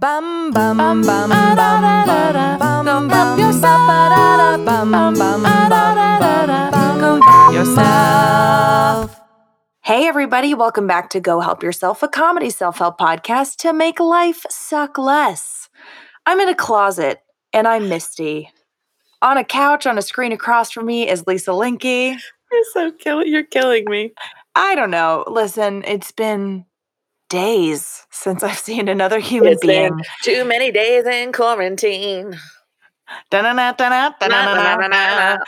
Bum bum bum bum bum bum bum bum yourself. Bum bum bum bum yourself. Hey everybody, welcome back to Go Help Yourself, a comedy self-help podcast to make life suck less. I'm in a closet and I'm Misty. On a couch on a screen across from me is Lisa Linky. You're so killing. You're killing me. I don't know. Listen, it's been days since I've seen another human It's being. too many days in quarantine.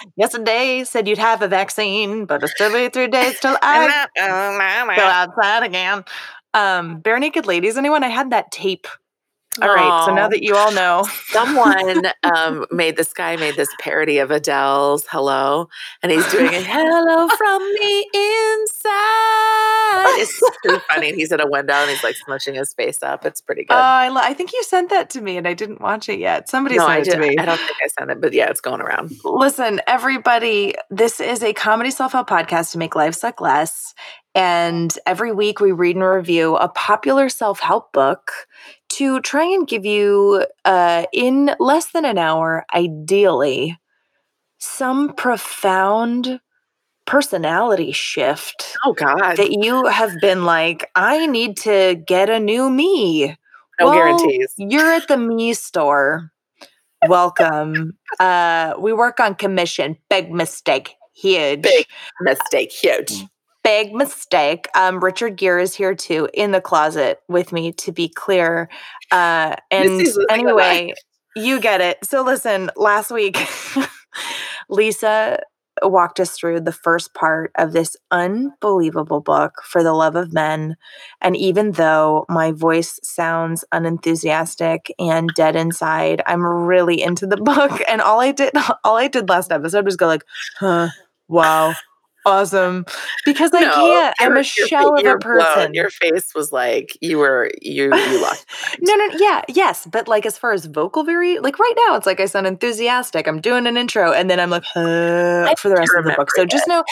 Yesterday said you'd have a vaccine, but it's still be three days till I go outside again. Um, Barenaked Ladies, anyone? I had that tape. All right, so now that you all know, Someone um, made this guy made this parody of Adele's "Hello," and he's doing a "Hello from the inside." It's too funny. He's at a window and he's like smushing his face up. It's pretty good. uh, I, lo- I think you sent that to me, and I didn't watch it yet. Somebody no, sent it to me. I don't think I sent it, but yeah, it's going around. Listen, everybody, this is a comedy self help podcast to make life suck less. And every week we read and review a popular self help book to try and give you, uh, in less than an hour, ideally, some profound personality shift Oh God, that you have been like, I need to get a new me. no Well, guarantees. You're at the me store. Welcome. uh, we work on commission. Big mistake. Huge. Big mistake, huge. Big mistake. Um, Richard Gere is here too in the closet with me, to be clear. Uh, and anyway, you get it. So listen, last week, Lisa walked us through the first part of this unbelievable book, For the Love of Men. And even though my voice sounds unenthusiastic and dead inside, I'm really into the book. And all I did, all I did last episode was go like, huh, wow, awesome. Because I No, can't. I'm a shell of a person. blown. Your face was like you were you you lost. No, no, yeah, yes, but like as far as vocal very like right now, it's like I sound enthusiastic. I'm doing an intro, and then I'm like huh, for the rest of the book. So just know,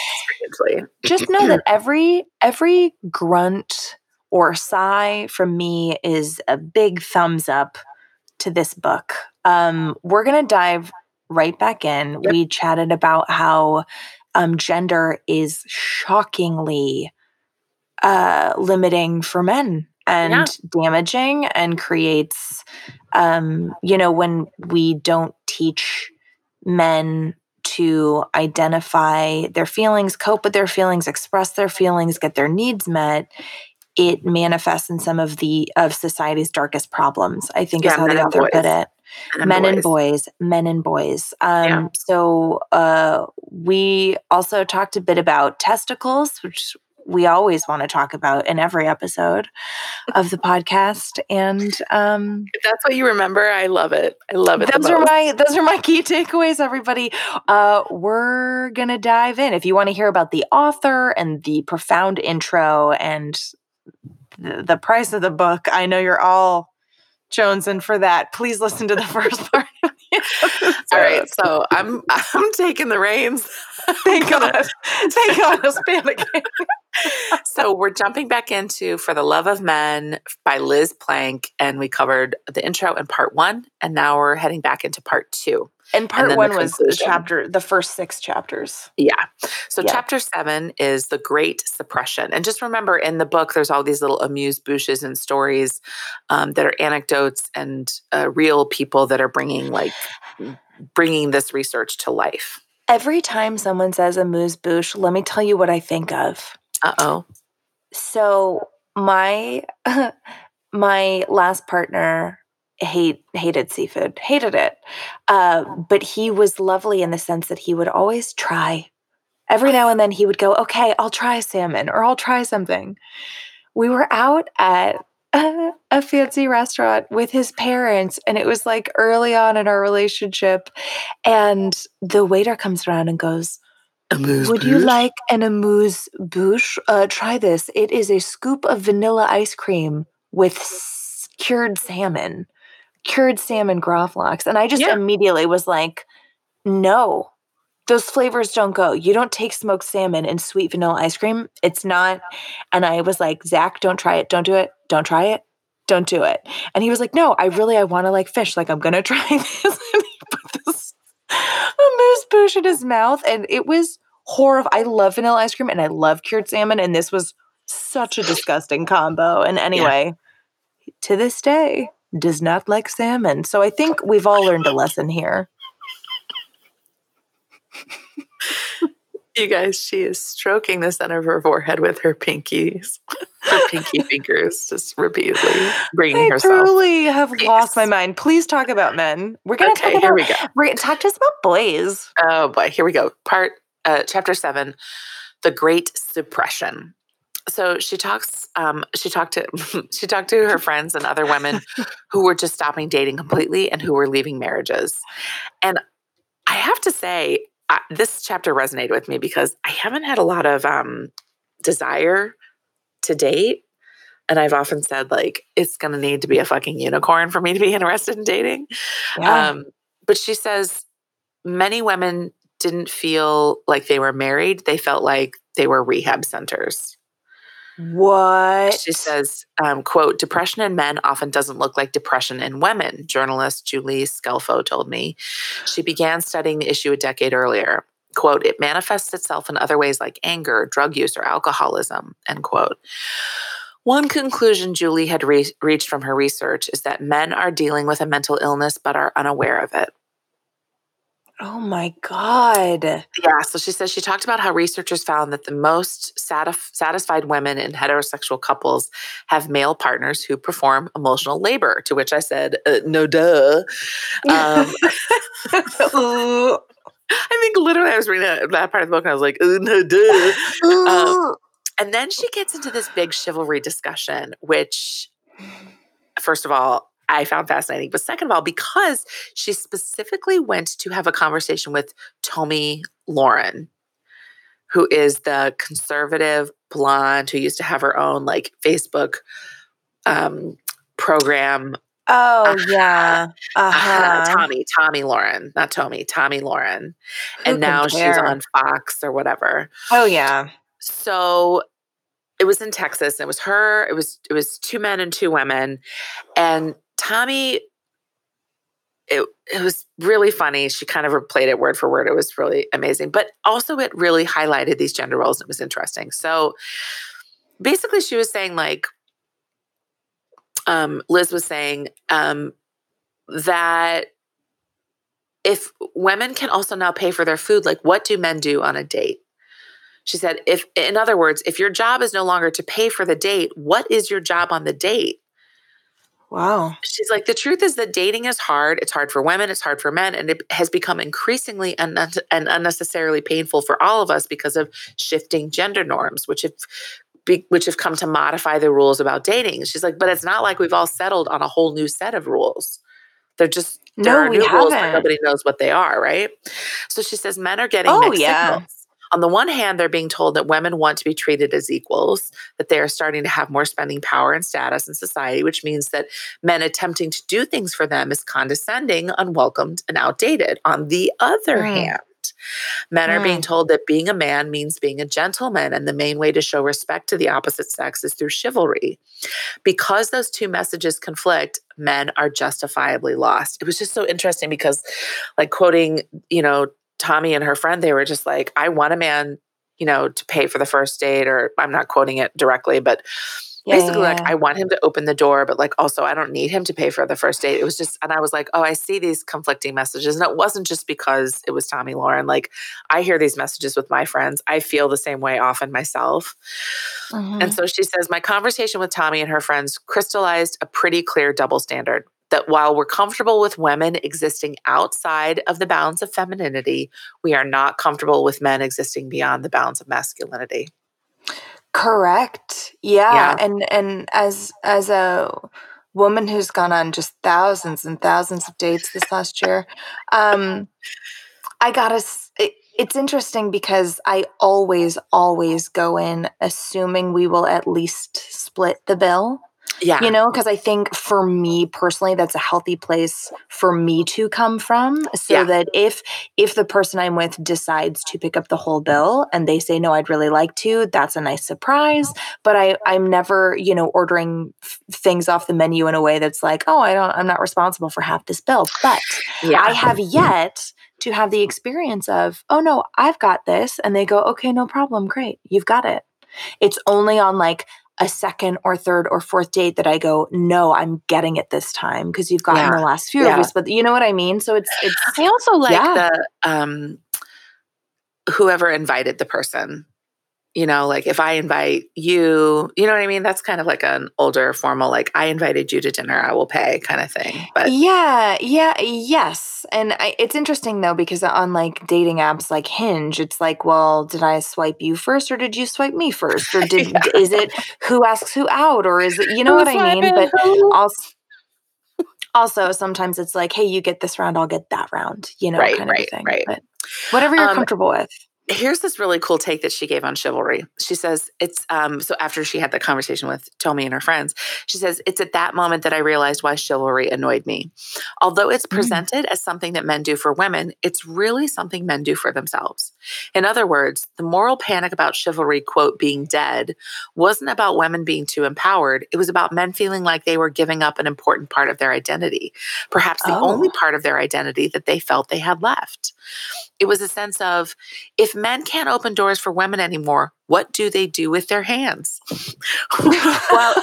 just know that every every grunt or sigh from me is a big thumbs up to this book. Um, we're gonna dive right back in. Yep. We chatted about how um, gender is shockingly uh, limiting for men and Yeah. damaging and creates um, you know when we don't teach men to identify their feelings cope with their feelings express their feelings get their needs met it manifests in some of the of society's darkest problems i think is how the author put boys. It men and boys men and boys um Yeah. so uh we also talked a bit about testicles which we always want to talk about in every episode of the podcast and um that's what you remember, I love it. I love it. those are my those are my key takeaways everybody uh we're gonna dive in if you want to hear about the author and the profound intro and the, the price of the book i know you're all jonesing for that please listen to the first part of the episode. All right, so I'm I'm taking the reins. thank god thank god i was panicking so we're jumping back into For the Love of Men by Liz Plank, and we covered the intro in part one, and now we're heading back into part two. And part the one was the chapter the first six chapters Yeah. So Yeah. chapter seven is the Great Suppression. And just remember in the book, there's all these little amuse bouches and stories um, that are anecdotes and uh, real people that are bringing like bringing this research to life. every time someone says amuse bouche let me tell you what i think of Uh oh. So my my last partner hate hated seafood, hated it. Uh, but he was lovely in the sense that he would always try. Every now and then he would go, "Okay, I'll try salmon or I'll try something." We were out at a, a fancy restaurant with his parents, and it was like early on in our relationship. And the waiter comes around and goes, Amuse would you like an amuse bouche? Uh, try this. It is a scoop of vanilla ice cream with s- cured salmon, cured salmon gravlax. And I just Yeah. immediately was like, no, those flavors don't go. You don't take smoked salmon and sweet vanilla ice cream. It's not. And I was like, Zach, don't try it. Don't do it. Don't try it. don't do it. And he was like, no, I really, I want to like fish. Like, I'm going to try this. and he put this moose bouche in his mouth. And it was horrible. I love vanilla ice cream and I love cured salmon. And this was such a disgusting combo. And anyway, yeah. to this day, does not like salmon. So I think we've all learned a lesson here. you guys, she is stroking the center of her forehead with her pinkies, her pinky fingers, just repeatedly bringing I herself. I truly have peace. lost my mind. Please talk about men. We're gonna okay, talk about. Here we go. We're gonna talk to us about boys. Oh boy, here we go. Part uh, chapter seven, the Great Suppression so she talks um, she talked to she talked to her friends and other women who were just stopping dating completely and who were leaving marriages. And i have to say I, this chapter resonated with me because i haven't had a lot of um, desire to date. And i've often said like it's going to need to be a fucking unicorn for me to be interested in dating. Yeah. um, but she says many women didn't feel like they were married. They felt like they were rehab centers what? She says, um, quote, depression in men often doesn't look like depression in women, journalist Julie Scelfo told me. She began studying the issue a decade earlier. Quote, it manifests itself in other ways like anger, drug use, or alcoholism, end quote. One conclusion Julie had re- reached from her research is that men are dealing with a mental illness but are unaware of it. Oh my God. Yeah. So she says she talked about how researchers found that the most satisf- satisfied women in heterosexual couples have male partners who perform emotional labor, to which I said, uh, no duh. Um, I think literally I was reading that, that, part of the book and I was like, uh, no duh. Um, and then she gets into this big chivalry discussion, which, first of all, I found fascinating. But second of all, because she specifically went to have a conversation with Tommy Lauren, who is the conservative blonde who used to have her own like Facebook um, program. Oh uh, yeah, uh-huh. uh, Tomi, Tomi Lahren, not Tommy, Tommy Lauren, who and now she's on Fox or whatever. Oh yeah. So it was in Texas. And it was her. It was it was two men and two women, and Tomi, it, it was really funny. She kind of replayed it word for word. It was really amazing. But also, it really highlighted these gender roles. It was interesting. So basically, she was saying, like, um, Liz was saying um, that if women can also now pay for their food, like, what do men do on a date? She said, if, in other words, if your job is no longer to pay for the date, what is your job on the date? Wow. She's like, the truth is that dating is hard. It's hard for women, it's hard for men, and it has become increasingly un- and unnecessarily painful for all of us because of shifting gender norms, which have be, which have come to modify the rules about dating. She's like, but it's not like we've all settled on a whole new set of rules. They're just there no, are new rules, but nobody knows what they are, right? So she says men are getting oh, mixed yeah. signals on the one hand, they're being told that women want to be treated as equals, that they are starting to have more spending power and status in society, which means that men attempting to do things for them is condescending, unwelcomed, and outdated. On the other mm. hand, Men are being mm. told that being a man means being a gentleman, and the main way to show respect to the opposite sex is through chivalry. Because those two messages conflict, men are justifiably lost. It was just so interesting because, like, quoting, you know, Tomi and her friend, they were just like, I want a man, you know, to pay for the first date, or I'm not quoting it directly, but yeah, basically, yeah. like, I want him to open the door, but like, also, I don't need him to pay for the first date. It was just, and I was like, oh, I see these conflicting messages. And it wasn't just because it was Tommy Lauren. Like, I hear these messages with my friends. I feel the same way often myself. Mm-hmm. And so she says, my conversation with Tommy and her friends crystallized a pretty clear double standard that while we're comfortable with women existing outside of the bounds of femininity, we are not comfortable with men existing beyond the bounds of masculinity. Correct. Yeah. yeah. And and as as a woman who's gone on just thousands and thousands of dates this last year, um I got to it, it's interesting because I always always go in assuming we will at least split the bill. Yeah. You know, because I think for me personally, that's a healthy place for me to come from. So Yeah. that if if the person I'm with decides to pick up the whole bill and they say no, I'd really like to, that's a nice surprise. But I I'm never you know ordering f- things off the menu in a way that's like, oh, I don't, I'm not responsible for half this bill. But yeah. I have yet to have the experience of, oh no, I've got this. And they go, okay, no problem. Great. You've got it. It's only on like a second or third or fourth date that I go, no, I'm getting it this time because you've gotten Yeah. the last few Yeah. of us. But you know what I mean? So it's, it's, I also like Yeah. the um whoever invited the person. You know, like if I invite you, you know what I mean? That's kind of like an older formal, like I invited you to dinner, I will pay kind of thing. But yeah, yeah, yes. And I, it's interesting though, because on like dating apps like Hinge, it's like, well, did I swipe you first or did you swipe me first? Or did, Yeah. is it who asks who out? Or is it, you know what I mean? But who? also, also sometimes it's like, hey, you get this round, I'll get that round, you know, Right, kind right, of a thing. right. But whatever you're Um, comfortable with. Here's this really cool take that she gave on chivalry. She says it's um so after she had the conversation with Tommy and her friends, she says it's at that moment that I realized why chivalry annoyed me. Although it's Mm. presented as something that men do for women, it's really something men do for themselves. In other words, the moral panic about chivalry quote being dead wasn't about women being too empowered. It was about men feeling like they were giving up an important part of their identity, perhaps the Oh. only part of their identity that they felt they had left. It was a sense of if men can't open doors for women anymore, what do they do with their hands? while,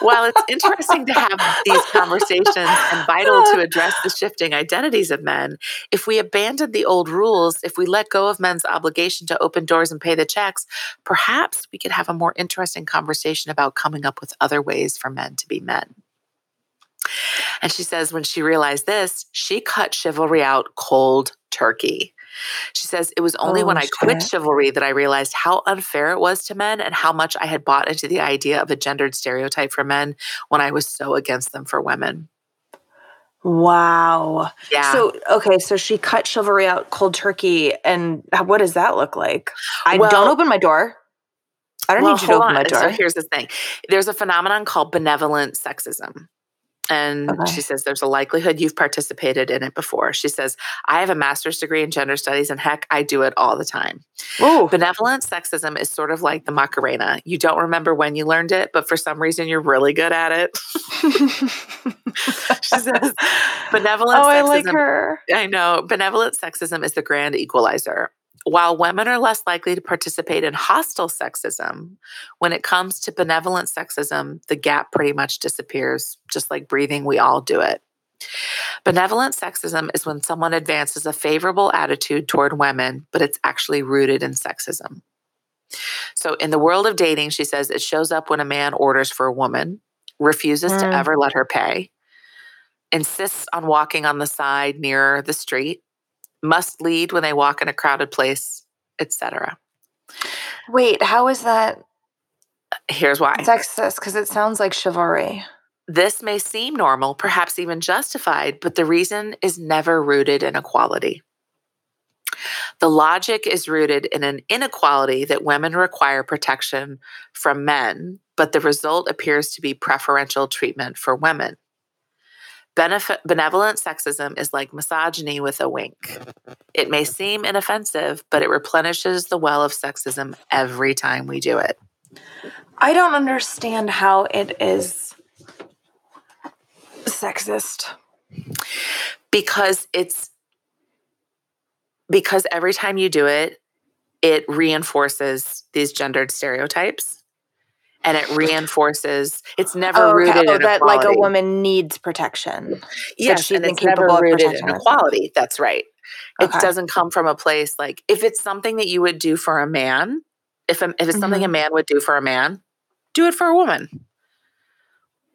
while it's interesting to have these conversations and vital to address the shifting identities of men, if we abandon the old rules, if we let go of men's obligation to open doors and pay the checks, perhaps we could have a more interesting conversation about coming up with other ways for men to be men. And she says when she realized this, she cut chivalry out cold turkey. She says, It was only when Oh, I quit chivalry that I realized how unfair it was to men and how much I had bought into the idea of a gendered stereotype for men when I was so against them for women. Wow. Yeah. So okay, so she cut chivalry out cold turkey, and what does that look like? I Well- don't open my door. I don't well, need you to open on. my door. So here's the thing there's a phenomenon called benevolent sexism. And Okay. she says there's a likelihood you've participated in it before. She says, I have a master's degree in gender studies, and heck, I do it all the time. Ooh. Benevolent sexism is sort of like the Macarena. You don't remember when you learned it, but for some reason you're really good at it. she says, benevolent oh, sexism. I like her. I know. Benevolent sexism is the grand equalizer. While women are less likely to participate in hostile sexism, when it comes to benevolent sexism, the gap pretty much disappears. Just like breathing, we all do it. Benevolent sexism is when someone advances a favorable attitude toward women, but it's actually rooted in sexism. So, in the world of dating, she says it shows up when a man orders for a woman, refuses to Mm. ever let her pay, insists on walking on the side near the street, must lead when they walk in a crowded place, etc. Wait, how is that Here's why. sexist? Because it sounds like chivalry. This may seem normal, perhaps even justified, but the reason is never rooted in equality. The logic is rooted in an inequality that women require protection from men, but the result appears to be preferential treatment for women. Benevolent sexism is like misogyny with a wink. It may seem inoffensive, but it replenishes the well of sexism every time we do it. I don't understand how it is sexist. because it's because every time you do it it reinforces these gendered stereotypes and it reinforces it's never Oh, okay. rooted Oh, in that like a woman needs protection. yes she's and it's incapable never of rooted in equality that's right it doesn't come from a place like if it's something that you would do for a man if, a, if it's something a Mm-hmm. man would do for a man do it for a woman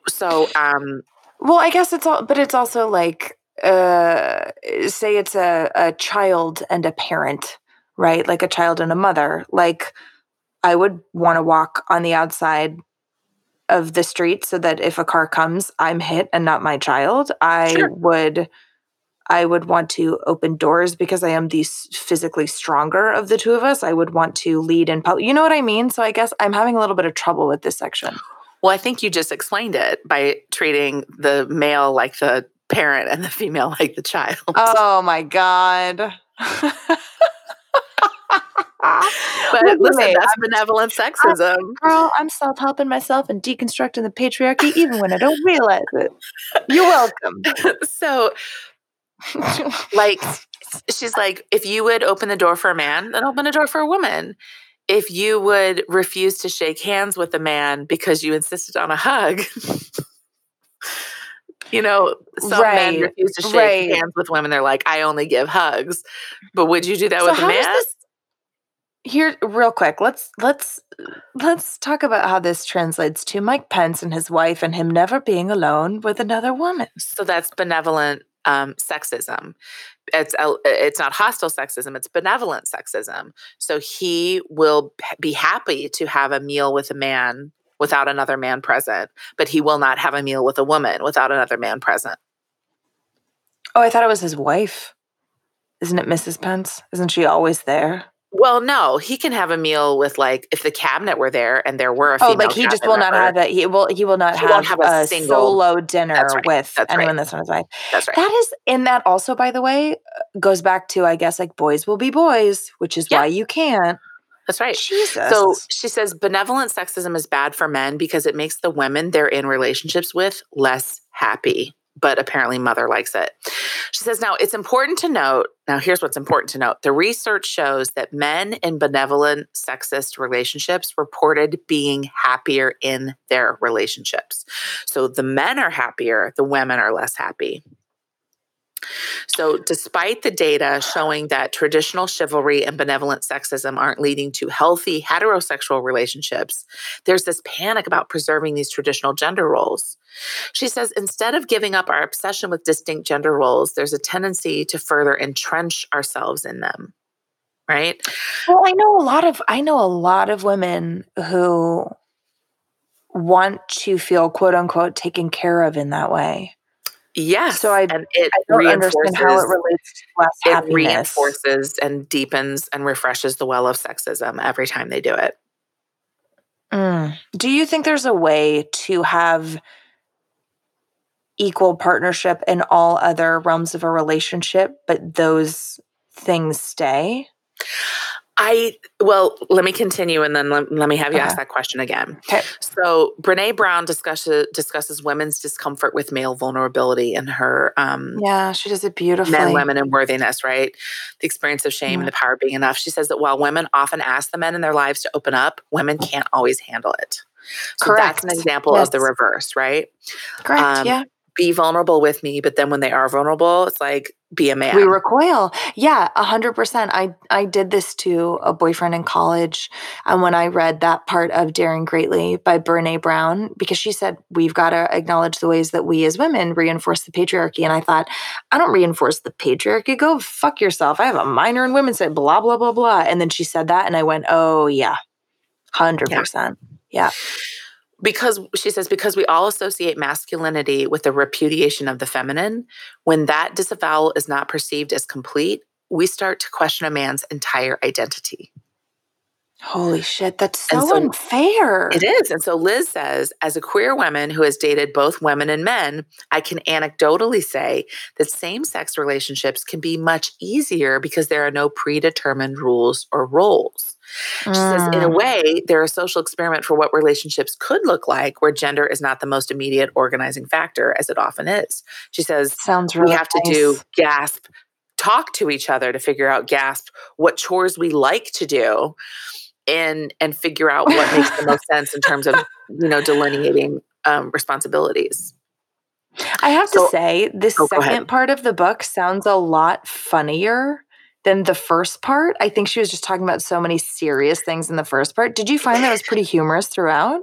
so um Well, I guess it's all, but it's also like, uh, say it's a, a child and a parent, right? Like a child and a mother. Like, I would want to walk on the outside of the street so that if a car comes, I'm hit and not my child. I Sure. would. I would want to open doors because I am the physically stronger of the two of us. I would want to lead in public. You know what I mean? So I guess I'm having a little bit of trouble with this section. Well, I think you just explained it by treating the male like the parent and the female like the child. Oh my god. but listen, that's I'm- benevolent sexism. Girl, I'm self-helping myself and deconstructing the patriarchy even when I don't realize it. You're welcome. so, like, she's like, if you would open the door for a man, then open the door for a woman. If you would refuse to shake hands with a man because you insisted on a hug, you know, some men refuse to shake right. hands with women. They're like, I only give hugs. But would you do that So with a man? this here real quick let's let's let's talk about how this translates to mike pence and his wife and him never being alone with another woman So that's benevolent um, sexism. It's it's not hostile sexism. It's benevolent sexism. So he will be happy to have a meal with a man without another man present, but he will not have a meal with a woman without another man present. oh i thought it was his wife isn't it mrs pence isn't she always there Well, no, he can have a meal with like if the cabinet were there and there were a few. oh like he just will not have that he will he will not He have, have a a, single- solo dinner right, with that's right. anyone that's not his wife That's right. that is and that also by the way goes back to i guess like boys will be boys which is Yeah. why you can't That's right. jesus So she says benevolent sexism is bad for men because it makes the women they're in relationships with less happy. But apparently, mother likes it. She says, now it's important to note. Now, here's what's important to note the research shows that men in benevolent sexist relationships reported being happier in their relationships. So the men are happier, the women are less happy. So, despite the data showing that traditional chivalry and benevolent sexism aren't leading to healthy heterosexual relationships, there's this panic about preserving these traditional gender roles. She says instead of giving up our obsession with distinct gender roles, there's a tendency to further entrench ourselves in them. Right? Well, I know a lot of I know a lot of women who want to feel quote unquote taken care of in that way. Yes. So I- and it I don't understand how it relates to less it happiness. reinforces and deepens and refreshes the well of sexism every time they do it. Mm. Do you think there's a way to have equal partnership in all other realms of a relationship, but those things stay? I well, let me continue and then let, let me have you ask that question again. Okay. So Brene Brown discusses discusses women's discomfort with male vulnerability in her um, Yeah, she does it beautifully. men, women, and worthiness, right? The experience of shame and the power of being enough. She says that while women often ask the men in their lives to open up, women can't always handle it. So that's an Correct. example of the reverse, right? Correct. um, yeah. Be vulnerable with me, but then when they are vulnerable, it's like be a man. We recoil. Yeah, a hundred percent. I I did this to a boyfriend in college, and when I read that part of "Daring Greatly" by Brene Brown, because she said we've got to acknowledge the ways that we as women reinforce the patriarchy, and I thought, I don't reinforce the patriarchy. Go fuck yourself. I have a minor in women's studies. Blah blah blah blah. And then she said that, and I went, oh yeah, hundred percent. Yeah. Because she says because we all associate masculinity with the repudiation of the feminine when that disavowal is not perceived as complete we start to question a man's entire identity Holy shit, that's so, so- unfair. it is and so liz says as a queer woman who has dated both women and men i can anecdotally say that same-sex relationships can be much easier because there are no predetermined rules or roles She says, in a Mm. way, they're a social experiment for what relationships could look like, where gender is not the most immediate organizing factor, as it often is. She says, Sounds really we have to do gasp, talk to each other to figure out gasp what chores we like to do, and and figure out what makes the most sense in terms of you know delineating um, responsibilities. I have So- to say, this Oh, second part of the book sounds a lot funnier than the first part. I think she was just talking about so many serious things in the first part. Did you find that was pretty humorous throughout?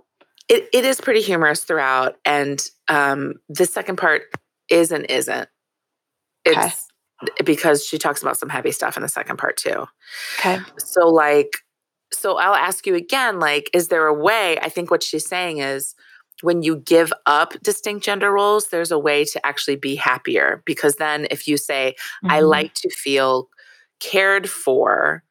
It, it is pretty humorous throughout, and um, the second part is and isn't. Okay. It's because she talks about some heavy stuff in the second part too. Okay. So, like, so I'll ask you again, like, is there a way? I think what she's saying is when you give up distinct gender roles, there's a way to actually be happier. Because then if you say, I Mhm. like to feel cared for,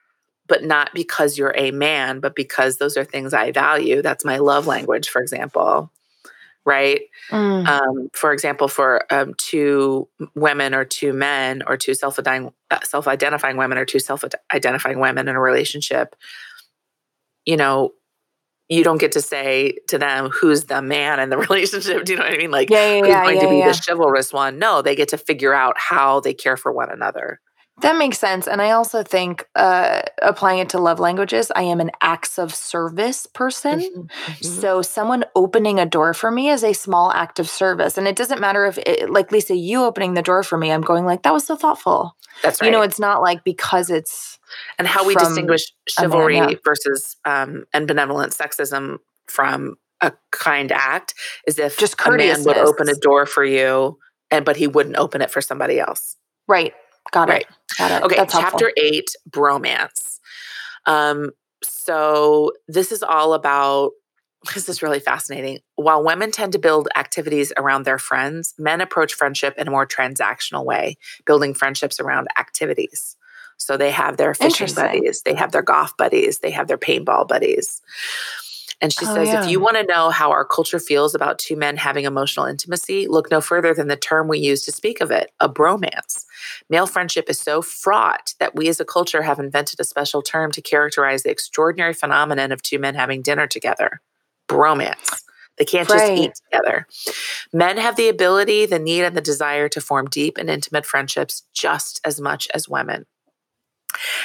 but not because you're a man, but because those are things I value, that's my love language, for example. right? Mm. Um, for example, for um, two women or two men or two self uh, self identifying women or two self identifying women in a relationship, you know, you don't get to say to them who's the man in the relationship. Do you know what I mean? Like, yeah, yeah, who's yeah, going to be the chivalrous one? No, they get to figure out how they care for one another. That makes sense. And I also think uh, applying it to love languages, I am an acts of service person. Mm-hmm, mm-hmm. So someone opening a door for me is a small act of service. And it doesn't matter if, it, like Lisa, you opening the door for me, I'm going like, that was so thoughtful. That's right. You know, it's not like because it's. And how we distinguish chivalry man, yeah. versus um, and benevolent sexism from a kind act is if just a man would open a door for you and but he wouldn't open it for somebody else. Right. Got right. it. Got it. Okay, That's chapter helpful. eight, bromance. Um, so this is all about this is really fascinating. While women tend to build activities around their friends, men approach friendship in a more transactional way, building friendships around activities. So they have their fishing buddies, they have their golf buddies, they have their paintball buddies. And she oh, says, yeah. if you want to know how our culture feels about two men having emotional intimacy, look no further than the term we use to speak of it a bromance. Male friendship is so fraught that we as a culture have invented a special term to characterize the extraordinary phenomenon of two men having dinner together bromance. They can't right. just eat together. Men have the ability, the need, and the desire to form deep and intimate friendships just as much as women.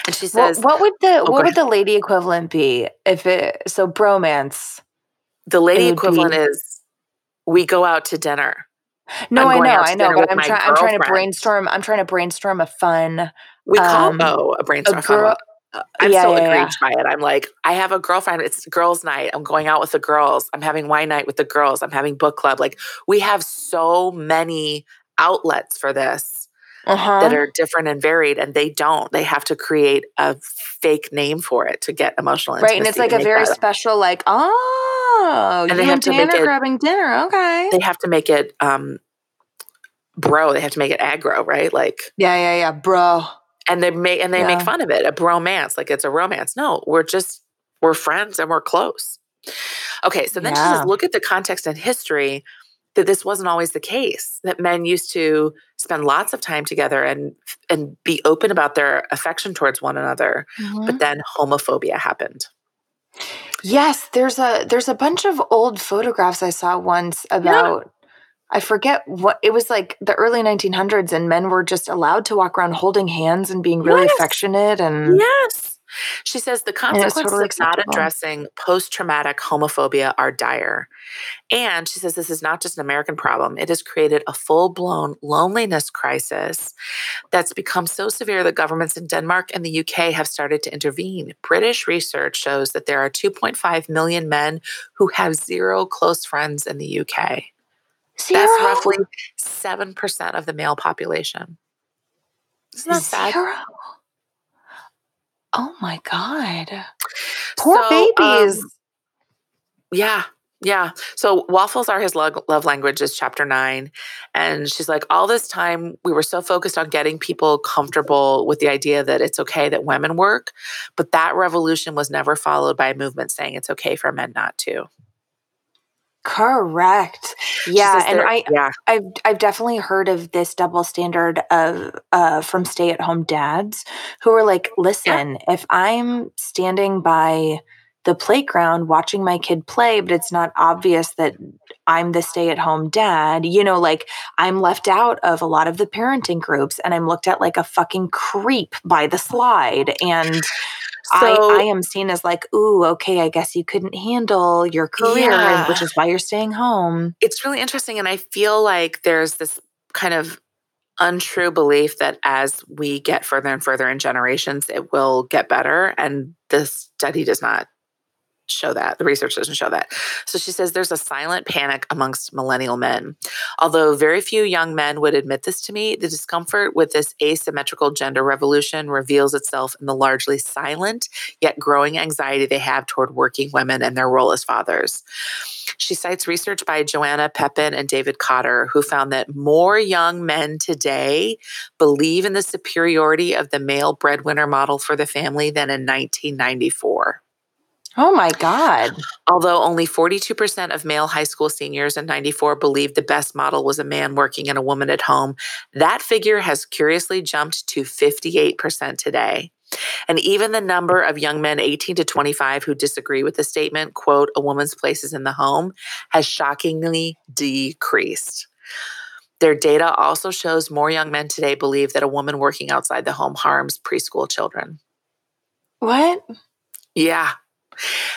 And she says, "What, what would the oh, what would the lady equivalent be if it so bromance?" The lady equivalent be, is we go out to dinner. No, I know, I know, but I'm trying. I'm trying to brainstorm. I'm trying to brainstorm a fun. We call um, oh, a brainstorm. A girl, uh, I'm yeah, so yeah, yeah. by it. I'm like, I have a girlfriend. It's girls' night. I'm going out with the girls. I'm having wine night with the girls. I'm having book club. Like we have so many outlets for this uh-huh. that are different and varied, and they don't. They have to create a fake name for it to get emotional Right, and it's like a very special, like, oh, and they have to make it, grabbing dinner. Okay, they have to make it um, bro. They have to make it aggro, right? Like, yeah, yeah, yeah, bro. And they make and they yeah. make fun of it, a bromance, like it's a romance. No, we're just we're friends and we're close. Okay, so then yeah. she says, look at the context and history that this wasn't always the case that men used to spend lots of time together and and be open about their affection towards one another mm-hmm. but then homophobia happened yes there's a there's a bunch of old photographs i saw once about yeah. I forget what it was like the early 1900s, and men were just allowed to walk around holding hands and being really yes. affectionate. And yes, she says the consequences totally of not addressing post traumatic homophobia are dire. And she says this is not just an American problem, it has created a full blown loneliness crisis that's become so severe that governments in Denmark and the UK have started to intervene. British research shows that there are 2.5 million men who have zero close friends in the UK. Zero? That's roughly 7% of the male population. Isn't that Zero? Oh my God. Poor so, babies. Um, yeah. Yeah. So waffles are his love, love language is chapter nine. And she's like, all this time we were so focused on getting people comfortable with the idea that it's okay that women work. But that revolution was never followed by a movement saying it's okay for men not to. Correct. Yeah, and I yeah. I've I've definitely heard of this double standard of uh from stay-at-home dads who are like, "Listen, yeah. if I'm standing by the playground watching my kid play, but it's not obvious that I'm the stay at home dad. You know, like I'm left out of a lot of the parenting groups and I'm looked at like a fucking creep by the slide. And so, I, I am seen as like, ooh, okay, I guess you couldn't handle your career, yeah. which is why you're staying home. It's really interesting. And I feel like there's this kind of untrue belief that as we get further and further in generations, it will get better. And this study does not show that. The research doesn't show that. So she says there's a silent panic amongst millennial men. Although very few young men would admit this to me, the discomfort with this asymmetrical gender revolution reveals itself in the largely silent yet growing anxiety they have toward working women and their role as fathers. She cites research by Joanna Pepin and David Cotter, who found that more young men today believe in the superiority of the male breadwinner model for the family than in 1994. Oh my God. Although only 42% of male high school seniors in 94 believed the best model was a man working and a woman at home, that figure has curiously jumped to 58% today. And even the number of young men 18 to 25 who disagree with the statement, quote, a woman's place is in the home, has shockingly decreased. Their data also shows more young men today believe that a woman working outside the home harms preschool children. What? Yeah.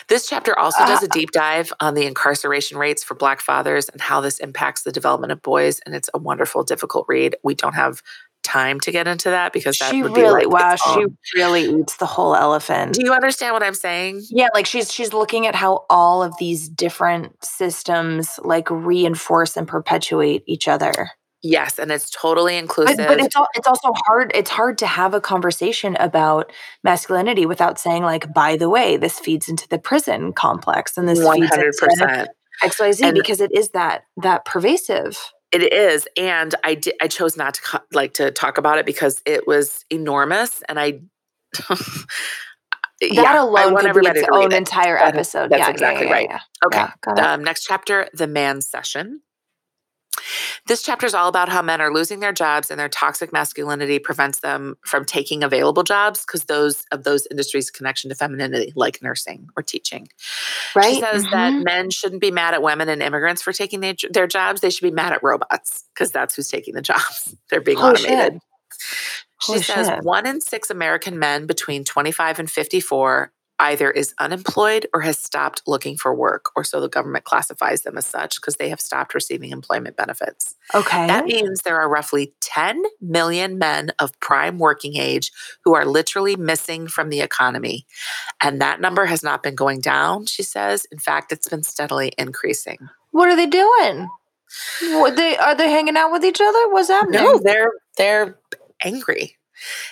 This chapter also does ah. a deep dive on the incarceration rates for Black fathers and how this impacts the development of boys. And it's a wonderful, difficult read. We don't have time to get into that because that she would really be like wow she really eats the whole elephant Do you understand what I'm saying? yeah like she's she's looking at how all of these different systems like reinforce and perpetuate each other Yes, and it's totally inclusive. but it's al- it's also hard it's hard to have a conversation about masculinity without saying like by the way this feeds into the prison complex and this One feeds hundred into percent. xyz because it is that that pervasive It is, and I did. I chose not to co- like to talk about it because it was enormous, and I. that yeah, alone could be its own it. entire That episode that's yeah, exactly yeah, right. Okay. Um, next chapter, the Mancession. This chapter is all about how men are losing their jobs and their toxic masculinity prevents them from taking available jobs because those of those industries connection to femininity, like nursing or teaching. right She says that Mhm. men shouldn't be mad at women and immigrants for taking their, their jobs. They should be mad at robots because that's who's taking the jobs. They're being automated. shit. She says shit. one in six American men between 25 and 54 either is unemployed or has stopped looking for work, or so the government classifies them as such because they have stopped receiving employment benefits. okay That means there are roughly 10 million men of prime working age who are literally missing from the economy. And that number has not been going down, she says. In fact, it's been steadily increasing. What are they doing? What they are they hanging out with each other? What's happening? No, they're they're angry.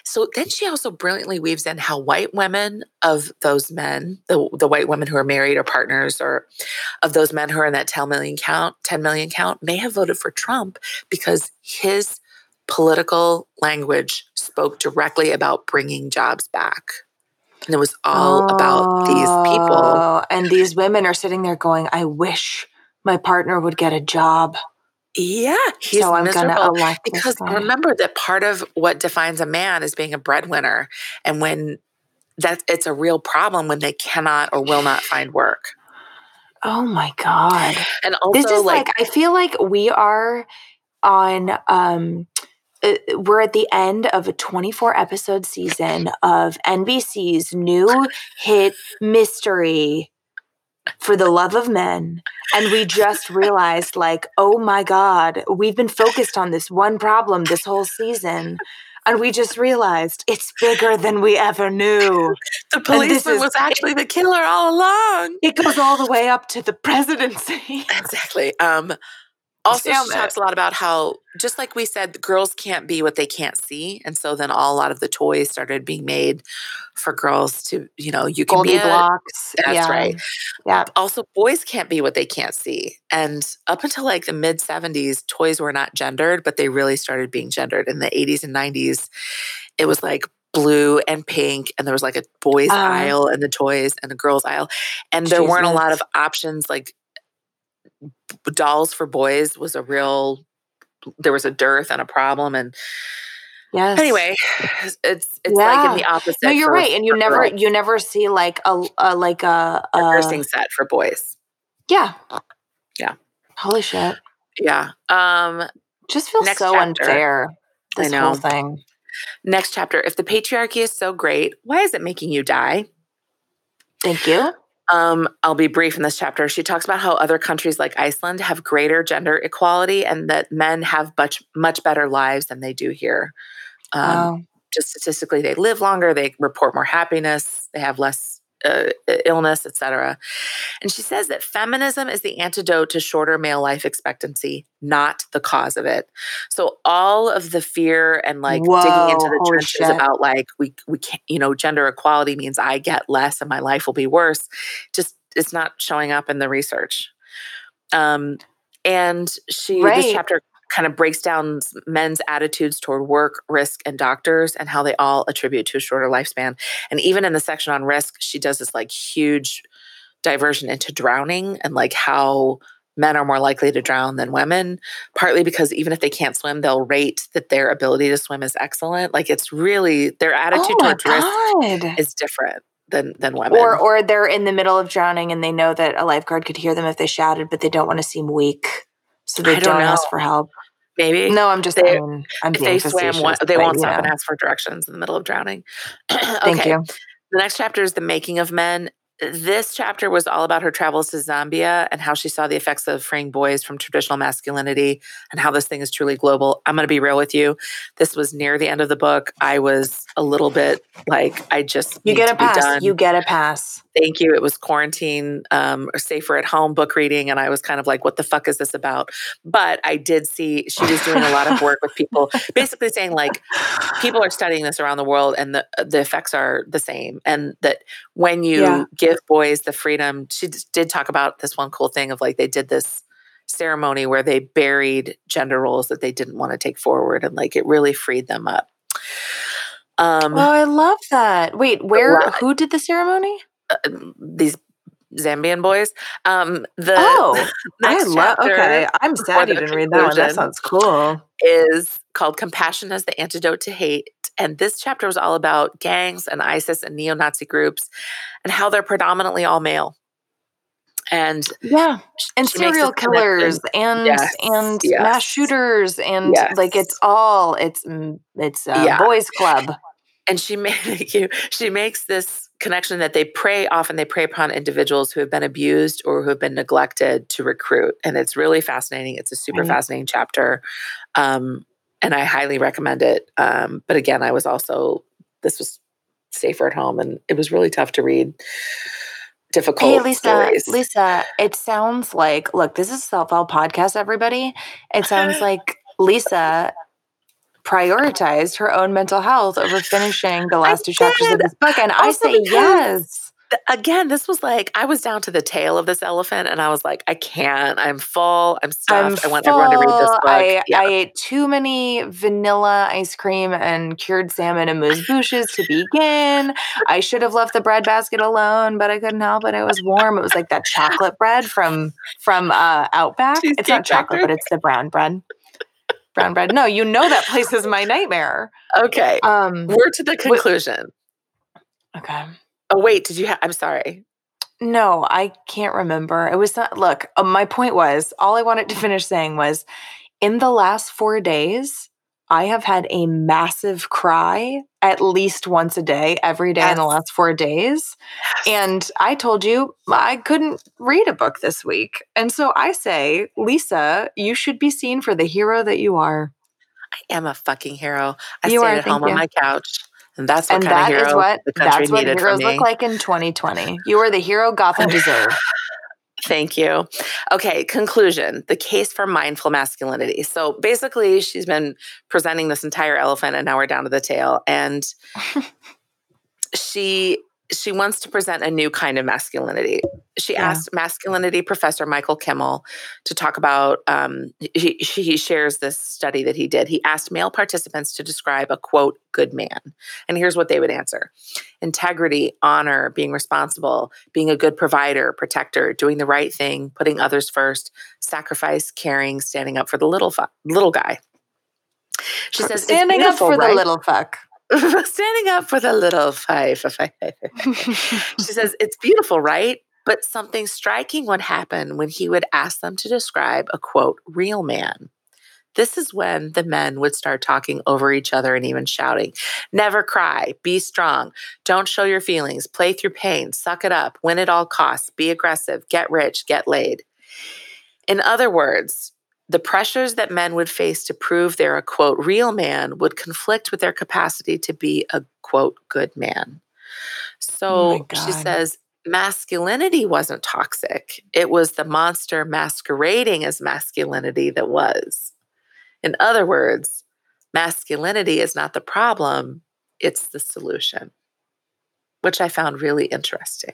So then she also brilliantly weaves in how white women of those men, the, the white women who are married or partners or of those men who are in that 10 million count, 10 million count may have voted for Trump because his political language spoke directly about bringing jobs back. And it was all about these people. Oh, And these women are sitting there going, I wish my partner would get a job. Yeah, he's so I'm miserable. because remember that part of what defines a man is being a breadwinner and when that it's a real problem when they cannot or will not find work Oh my God. and also this is like, like, I feel like we are on um uh, we're at the end of a 24 episode season of NBC's new hit mystery for the love of men. And we just realized like oh my god we've been focused on this one problem this whole season. And we just realized it's bigger than we ever knew. The policeman is- was actually the killer all along. It goes all the way up to the presidency. Exactly. Um also she talks a lot about how just like we said girls can't be what they can't see and so then all, a lot of the toys started being made for girls to you know you can goldie be a, blocks that's yeah. right yeah also boys can't be what they can't see and up until like the mid 70s toys were not gendered but they really started being gendered in the 80s and 90s it was like blue and pink and there was like a boys Uh. aisle and the toys and a girls aisle and there weren't a lot of options like dolls for boys was a real there was a dearth and a problem and yes anyway it's it's like in the opposite no you're for- right and you never girls. you never see like a, a like a, a nursing set for boys yeah Yeah. holy shit yeah um just feels Next so chapter. unfair I this know. whole thing Next chapter. If the patriarchy is so great, why is it making you die? thank you Um, I'll be brief in this chapter. She talks about how other countries like Iceland have greater gender equality and that men have much much better lives than they do here. Um, wow Just statistically, they live longer, they report more happiness, they have less uh, illness, etc. And she says that feminism is the antidote to shorter male life expectancy, not the cause of it. So all of the fear and like digging into the trenches shit. about like we we can't, you know, gender equality means I get less and my life will be worse. Just it's not showing up in the research. Um, and she Right. this chapter kind of breaks down men's attitudes toward work, risk, and doctors, and how they all attribute to a shorter lifespan. And even in the section on risk, she does this like huge diversion into drowning and like how men are more likely to drown than women, partly because even if they can't swim, they'll rate that their ability to swim is excellent. Like it's really their attitude Oh towards risk is different than than women. Or or they're in the middle of drowning and they know that a lifeguard could hear them if they shouted, but they don't want to seem weak. So they I don't don't, ask for help. Maybe No, I'm just They- mean, I'm if they swam, one, they won't you stop and ask for directions in the middle of drowning. Thank okay. you. The next chapter is the making of men. This chapter was all about her travels to Zambia and how she saw the effects of freeing boys from traditional masculinity and how this thing is truly global. I'm going to be real with you. This was near the end of the book. I was a little bit like, I just You get a pass. You get a pass. Thank you. It was quarantine, um, or safer at home book reading, and I was kind of like, "What the fuck is this about?" But I did see she was doing a lot of work with people, basically saying like, people are studying this around the world and the the effects are the same and that when you Yeah. give boys the freedom she did talk about this one cool thing of like they did this ceremony where they buried gender roles that they didn't want to take forward and like it really freed them up um Oh, I love that. Wait, where who did the ceremony? These zambian boys um the Oh, I love okay. I'm sad you didn't read that one. That sounds cool. is called Compassion as the Antidote to Hate. And this chapter was all about gangs and ISIS and neo Nazi groups and how they're predominantly all male. And Yeah. And serial killers and Yes, and yes. mass shooters and like it's all it's mm, it's a Yeah. boys club. And she made you, she makes this connection that they prey often they prey upon individuals who have been abused or who have been neglected to recruit. And it's really fascinating. It's a super Right. fascinating chapter. Um, and I highly recommend it. Um, but again, I was also this was safer at home and it was really tough to read difficult Hey Lisa, stories. Lisa, it sounds like look, this is a self-help podcast, everybody. It sounds like Lisa prioritized her own mental health over finishing the last two chapters of this book. And I Also say yes. Th- Again, this was like I was down to the tail of this elephant, and I was like, I can't. I'm full. I'm I'm stuffed. I want everyone to read this book. I, yeah. I ate too many vanilla ice cream and cured salmon and moose bouches to begin. I should have left the bread basket alone, but I couldn't help it. It was warm. It was like that chocolate bread from from uh, Outback. it's not chocolate, but it's the brown bread. Brown bread. No, you know that place is my nightmare. okay, Um. we're to the conclusion. Okay. Oh wait, did you? have I'm sorry. No, I can't remember. It was not. Look, uh, my point was all I wanted to finish saying was in the last four days, I have had a massive cry at least once a day, every day in the last four days. And I told you I couldn't read a book this week. And so I say, Lisa, you should be seen for the hero that you are. I am a fucking hero. I You stayed are, at home on my couch, and that's what and kind that of is hero what the country that's what needed heroes look like in 2020. You are the hero Gotham deserves. Thank you. Okay, conclusion the case for mindful masculinity. So basically, she's been presenting this entire elephant, and now we're down to the tail. And she she wants to present a new kind of masculinity. She Yeah. asked masculinity professor Michael Kimmel to talk about. Um, he, she, he shares this study that he did. He asked male participants to describe a quote good man, and here's what they would answer: integrity, honor, being responsible, being a good provider, protector, doing the right thing, putting others first, sacrifice, caring, standing up for the little fu- little guy. She says, "It's standing up for the little fuck. standing up for the little five. she says, It's beautiful, right? But something striking would happen when he would ask them to describe a quote, real man. This is when the men would start talking over each other and even shouting, Never cry, be strong, don't show your feelings, play through pain, suck it up, win at all costs, be aggressive, get rich, get laid. In other words, the pressures that men would face to prove they're a quote real man would conflict with their capacity to be a quote good man. Oh So she says masculinity wasn't toxic. It was the monster masquerading as masculinity that was. In other words, masculinity is not the problem, it's the solution, which I found really interesting.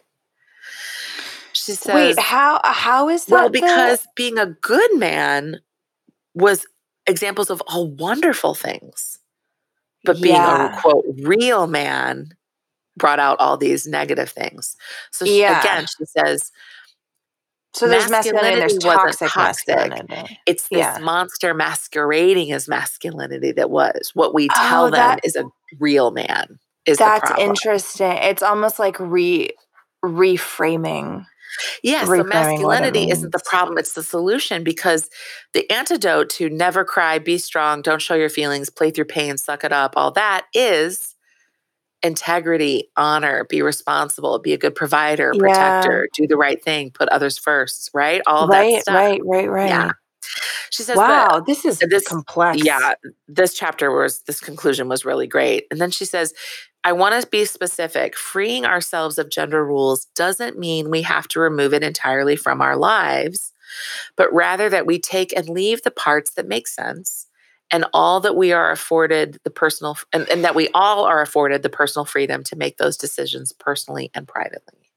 She says, Wait, how uh, how is that? well, the- because being a good man was examples of all wonderful things. But being a quote real man brought out all these negative things. So she, Yeah. again, she says So there's masculinity, and there's toxic, toxic. masculinity. it's this Yeah. monster masquerading as masculinity that was what we tell Oh, them that- is a real man. Is the That's interesting. It's almost like re reframing. Yeah, so reframing what it masculinity isn't the problem, it's the solution because the antidote to never cry, be strong, don't show your feelings, play through pain, suck it up, all that is integrity, honor, be responsible, be a good provider, Yeah. protector, do the right thing, put others first, right? All that right, stuff. right, right, right. Yeah. She says, Wow, this is this- complex. yeah, this chapter was this conclusion was really great. And then she says, I want to be specific. Freeing ourselves of gender rules doesn't mean we have to remove it entirely from our lives, but rather that we take and leave the parts that make sense and all that we are afforded the personal and, and that we all are afforded the personal freedom to make those decisions personally and privately.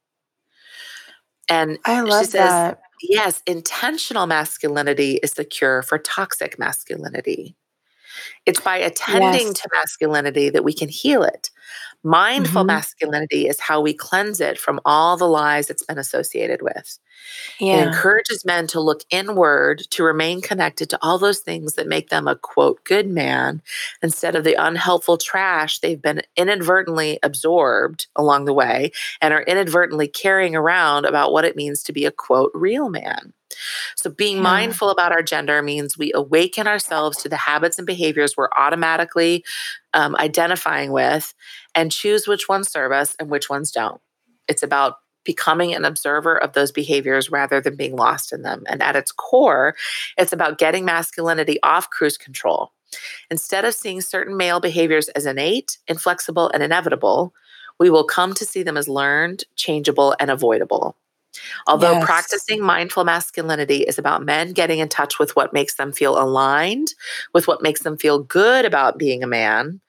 And I she love says, that. Yes, intentional masculinity is the cure for toxic masculinity. It's by attending Yes. to masculinity that we can heal it. Mindful Mhm. masculinity is how we cleanse it from all the lies it's been associated with. It Yeah. encourages men to look inward to remain connected to all those things that make them a quote good man instead of the unhelpful trash they've been inadvertently absorbed along the way and are inadvertently carrying around about what it means to be a quote real man. So, being mindful about our gender means we awaken ourselves to the habits and behaviors we're automatically um, identifying with and choose which ones serve us and which ones don't. It's about becoming an observer of those behaviors rather than being lost in them. And at its core, it's about getting masculinity off cruise control. Instead of seeing certain male behaviors as innate, inflexible, and inevitable, we will come to see them as learned, changeable, and avoidable. Although Yes. practicing mindful masculinity is about men getting in touch with what makes them feel aligned, with what makes them feel good about being a man,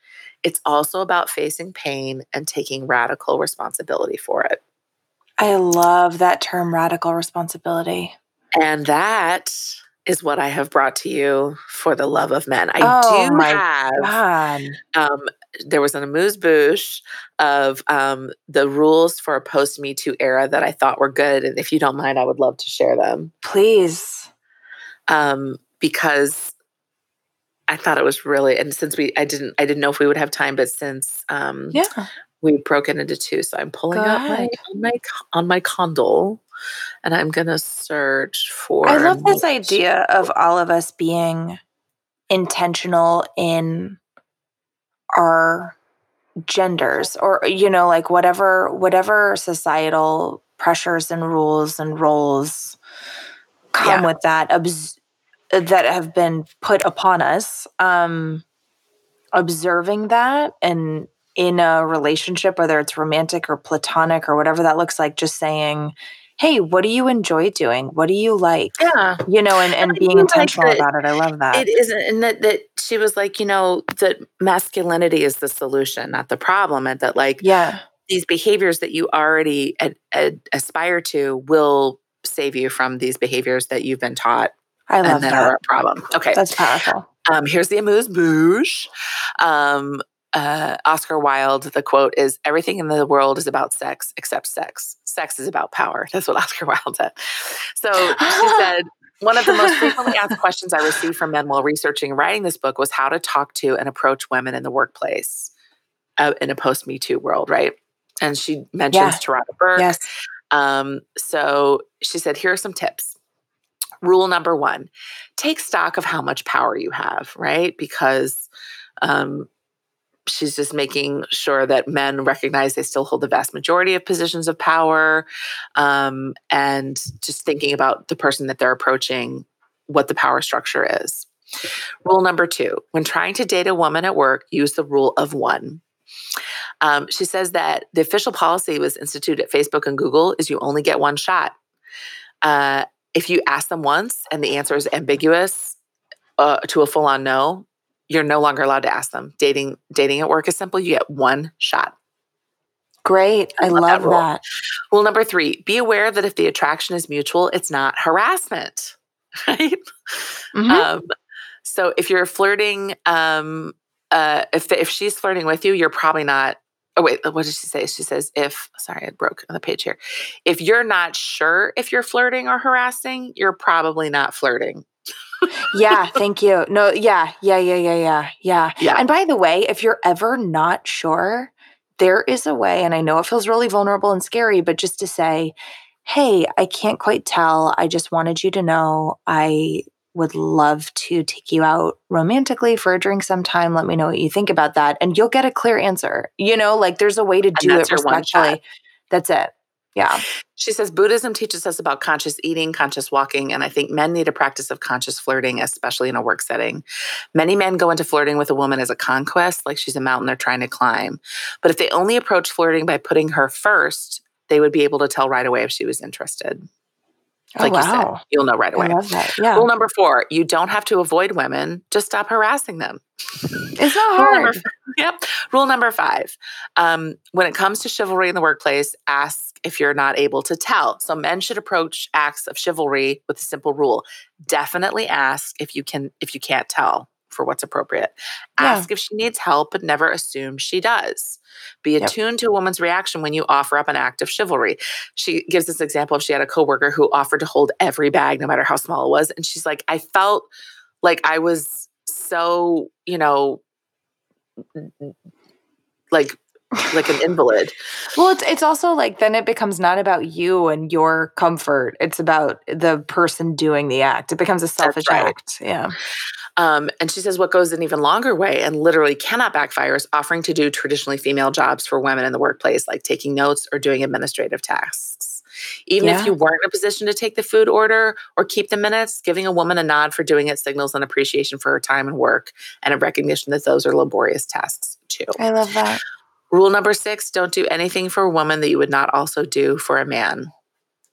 it's also about facing pain and taking radical responsibility for it. I love that term radical responsibility. And that is what I have brought to you for the love of men. I Oh do my have God. um, there was an amuse bouche of um, the rules for a post Me Too era that I thought were good. And if you don't mind, I would love to share them Please. um, because I thought it was really. And since we, I didn't, I didn't know if we would have time, but since um, Yeah. We broke it into two, so I'm pulling up my on my on my Kindle, and I'm gonna search for. I love this idea of all of us being intentional in our genders or you know like whatever whatever societal pressures and rules and roles come Yeah. with that obs- that have been put upon us um observing that and in a relationship whether it's romantic or platonic or whatever that looks like just saying hey what do you enjoy doing? What do you like? Yeah. you know and, and being like intentional that about it. I love that. It isn't, and that that she was like, you know, that masculinity is the solution, not the problem, and that like yeah. these behaviors that you already ad, ad, aspire to will save you from these behaviors that you've been taught i love and that, that are a problem. Okay, that's powerful. Um, here's the amuse bouche. Um, uh, Oscar Wilde, the quote is Everything in the world is about sex except sex. Sex is about power. That's what Oscar Wilde said. So she said, One of the most frequently asked questions I received from men while researching and writing this book was how to talk to and approach women in the workplace uh, in a post Me Too world, right? And she mentions Yeah. Tarana Burke. yes Um, so she said, here are some tips. Rule number one take stock of how much power you have, right? Because um, she's just making sure that men recognize they still hold the vast majority of positions of power um, and just thinking about the person that they're approaching, what the power structure is. Rule number two when trying to date a woman at work, use the rule of one. Um, she says that the official policy was instituted at Facebook and Google is you only get one shot. Uh, if you ask them once and the answer is ambiguous uh, to a full on no, you're no longer allowed to ask them. Dating dating at work is simple. You get one shot. great i, I love love that that, rule. Number three: be aware that if the attraction is mutual, it's not harassment. Right. Mhm. Um, so if you're flirting, um, uh, if if she's flirting with you, you're probably not oh wait, what did she say? She says, if sorry, I broke on the page here. If you're not sure if you're flirting or harassing, you're probably not flirting. Yeah, thank you. No, yeah, yeah, yeah, yeah, yeah, yeah. Yeah. And by the way, if you're ever not sure, there is a way, and I know it feels really vulnerable and scary, but just to say, hey, I can't quite tell. I just wanted you to know I would love to take you out romantically for a drink sometime. Let me know what you think about that. And you'll get a clear answer. You know, like there's a way to do it that's your one shot. respectfully. That's it. Yeah. She says Buddhism teaches us about conscious eating, conscious walking, and I think men need a practice of conscious flirting, especially in a work setting. Many men go into flirting with a woman as a conquest, like she's a mountain they're trying to climb. But if they only approach flirting by putting her first, they would be able to tell right away if she was interested. Oh, Like you said, you'll know right away. Yeah. Rule number four, you don't have to avoid women, just stop harassing them. it's not Rule number hard. Yep. Rule number five um, when it comes to chivalry in the workplace, ask if you're not able to tell. So men should approach acts of chivalry with a simple rule definitely ask if you can if you can't tell for what's appropriate Yeah. ask if she needs help but never assume she does be Yep. attuned to a woman's reaction when you offer up an act of chivalry she gives this example of she had a coworker who offered to hold every bag no matter how small it was and she's like i felt like i was so you know like like an invalid Well, it's it's also like then it becomes not about you and your comfort. It's about the person doing the act. It becomes a selfish right. act. Yeah. Um, and she says what goes an even longer way and literally cannot backfire is offering to do traditionally female jobs for women in the workplace, like taking notes or doing administrative tasks. Even Yeah. if you weren't in a position to take the food order or keep the minutes, giving a woman a nod for doing it signals an appreciation for her time and work and a recognition that those are laborious tasks too. I love that. Rule number six don't do anything for a woman that you would not also do for a man.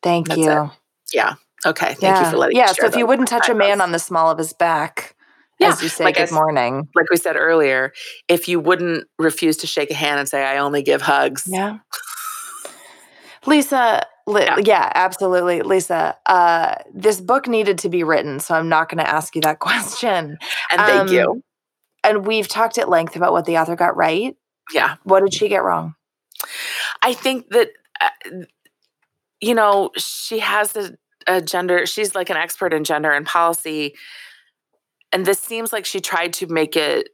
Thank That's you. Yeah. Okay. Thank yeah. you for letting yeah. me Yeah. So if you wouldn't touch a man on the small of his back, Yeah, as you say, like good s- morning. like we said earlier, if you wouldn't refuse to shake a hand and say, I only give hugs. Yeah. Lisa, li- Yeah. yeah. absolutely. Lisa, uh, this book needed to be written, so I'm not going to ask you that question. And thank Um, you. And we've talked at length about what the author got right. Yeah. What did she get wrong? I think that, uh, you know, she has a, a gender, she's like an expert in gender and policy. And this seems like she tried to make it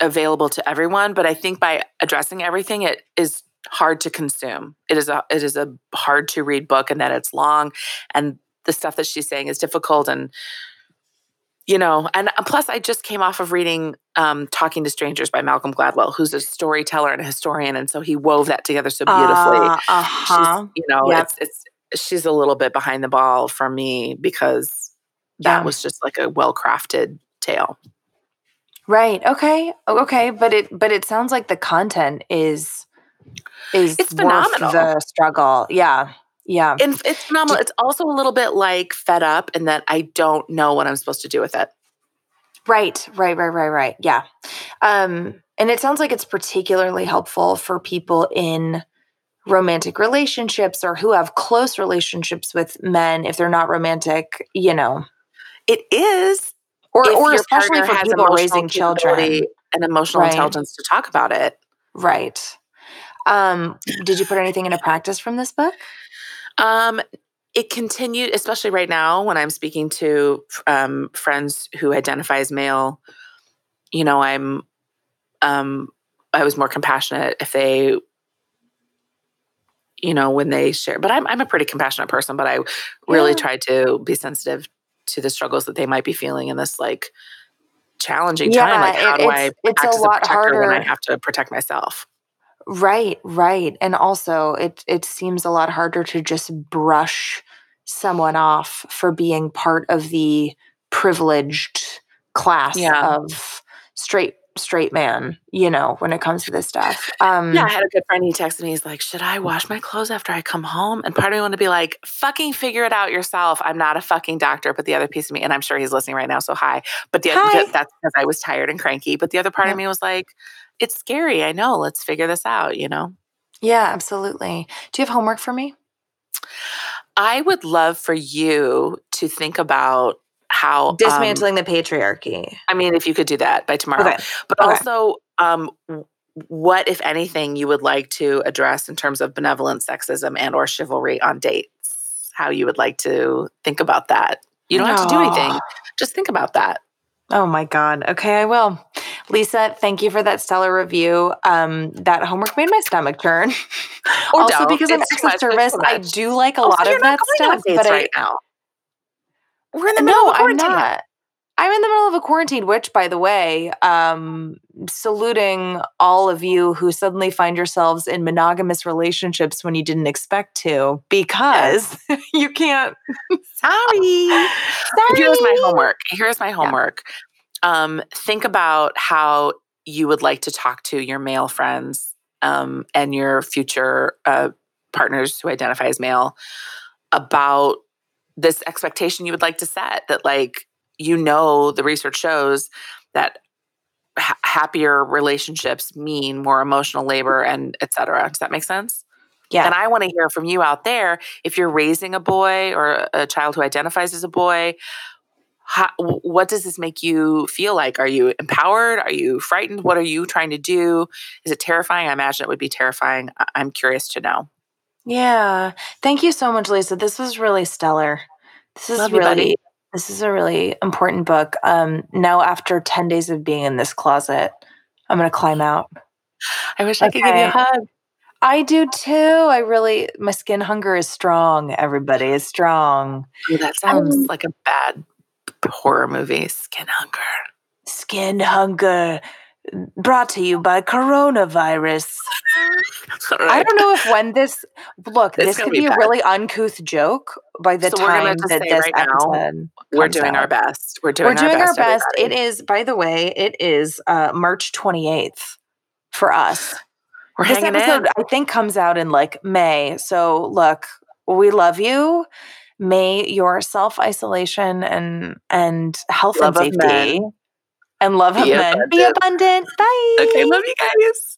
available to everyone, but I think by addressing everything, it is hard to consume. It is a it is a hard to read book and that it's long and the stuff that she's saying is difficult and you know, and uh, plus I just came off of reading um, Talking to Strangers by Malcolm Gladwell, who's a storyteller and a historian, and so he wove that together so beautifully. Uh huh. She's, you know, Yep. it's it's she's a little bit behind the ball for me because that Yeah. was just like a well crafted tale. Right. Okay. Okay. But it but it sounds like the content is is It's worth phenomenal. the struggle. Yeah. Yeah. And it's phenomenal. It's also a little bit like fed up in that I don't know what I'm supposed to do with it. Right, right, right, right, right. Yeah. Um, and it sounds like it's particularly helpful for people in romantic relationships or who have close relationships with men if they're not romantic, you know. It is, Or or especially for people raising children. and emotional Right. intelligence to talk about it. Right. Um, did you put anything into practice from this book? Um, it continued, especially right now when I'm speaking to um, friends who identify as male. You know, I'm, um, I was more compassionate if they, you know, when they share. But I'm I'm a pretty compassionate person, but I really Yeah. tried to be sensitive to the struggles that they might be feeling in this like challenging Yeah, time. Like, how it- do I it's- it's a act as lot protector when I have to protect myself? Right, right. And also it it seems a lot harder to just brush someone off for being part of the privileged class Yeah. of straight straight man, you know, when it comes to this stuff. Um Yeah, I had a good friend. He texted me. He's like, "Should I wash my clothes after I come home?" And part of me want to be like, "Fucking figure it out yourself." I'm not a fucking doctor, but the other piece of me, and I'm sure he's listening right now. So hi. But the Hi. that- that's because I was tired and cranky. But the other part Yep. of me was like, "It's scary. I know. Let's figure this out." You know. yeah, absolutely. Do you have homework for me? I would love for you to think about how um, Dismantling the patriarchy. I mean, if you could do that by tomorrow. Okay. but Okay. also um, what, if anything, you would like to address in terms of benevolent sexism and or chivalry on dates. How you would like to think about that. You don't have to do anything. Just think about that. Oh my God. Okay, I will. Lisa, thank you for that stellar review. Um, that homework made my stomach turn. Or also, don't. because I'm It's extra service, I do like a Also, lot you're of that stuff. But I, right now. We're in the middle no, of I'm quarantine. not. I'm in the middle of a quarantine, which, by the way, um, saluting all of you who suddenly find yourselves in monogamous relationships when you didn't expect to, because you can't. Sorry. Sorry. Here's my homework. Here's my homework. Um, think about how you would like to talk to your male friends um, and your future uh, partners who identify as male about this expectation you would like to set that, like, you know, the research shows that ha- happier relationships mean more emotional labor and et cetera. Does that make sense? Yeah. And I want to hear from you out there if you're raising a boy or a child who identifies as a boy. How, what does this make you feel like? Are you empowered? Are you frightened? What are you trying to do? Is it terrifying? I imagine it would be terrifying. I'm curious to know. Yeah. Thank you so much, Lisa. This was really stellar. This is Love really buddy. this is a really important book. Um now after 10 days of being in this closet, I'm gonna climb out. I wish I could give you a hug. I do too. I really my skin hunger is strong, everybody. is strong. Ooh, that sounds like a bad horror movie. Skin hunger. Skin hunger brought to you by coronavirus. All I don't know if when this look, It's this could be be a really uncouth joke by the So time that this right now, We're doing out. our best. We're doing, We're doing our best. It everybody. is, by the way, it is uh, March 28th for us. We're this episode, in. I think, comes out in like May. So, look, we love you. May your self isolation and and health Love and safety and love of be men be abundant. Bye. Okay, love you guys.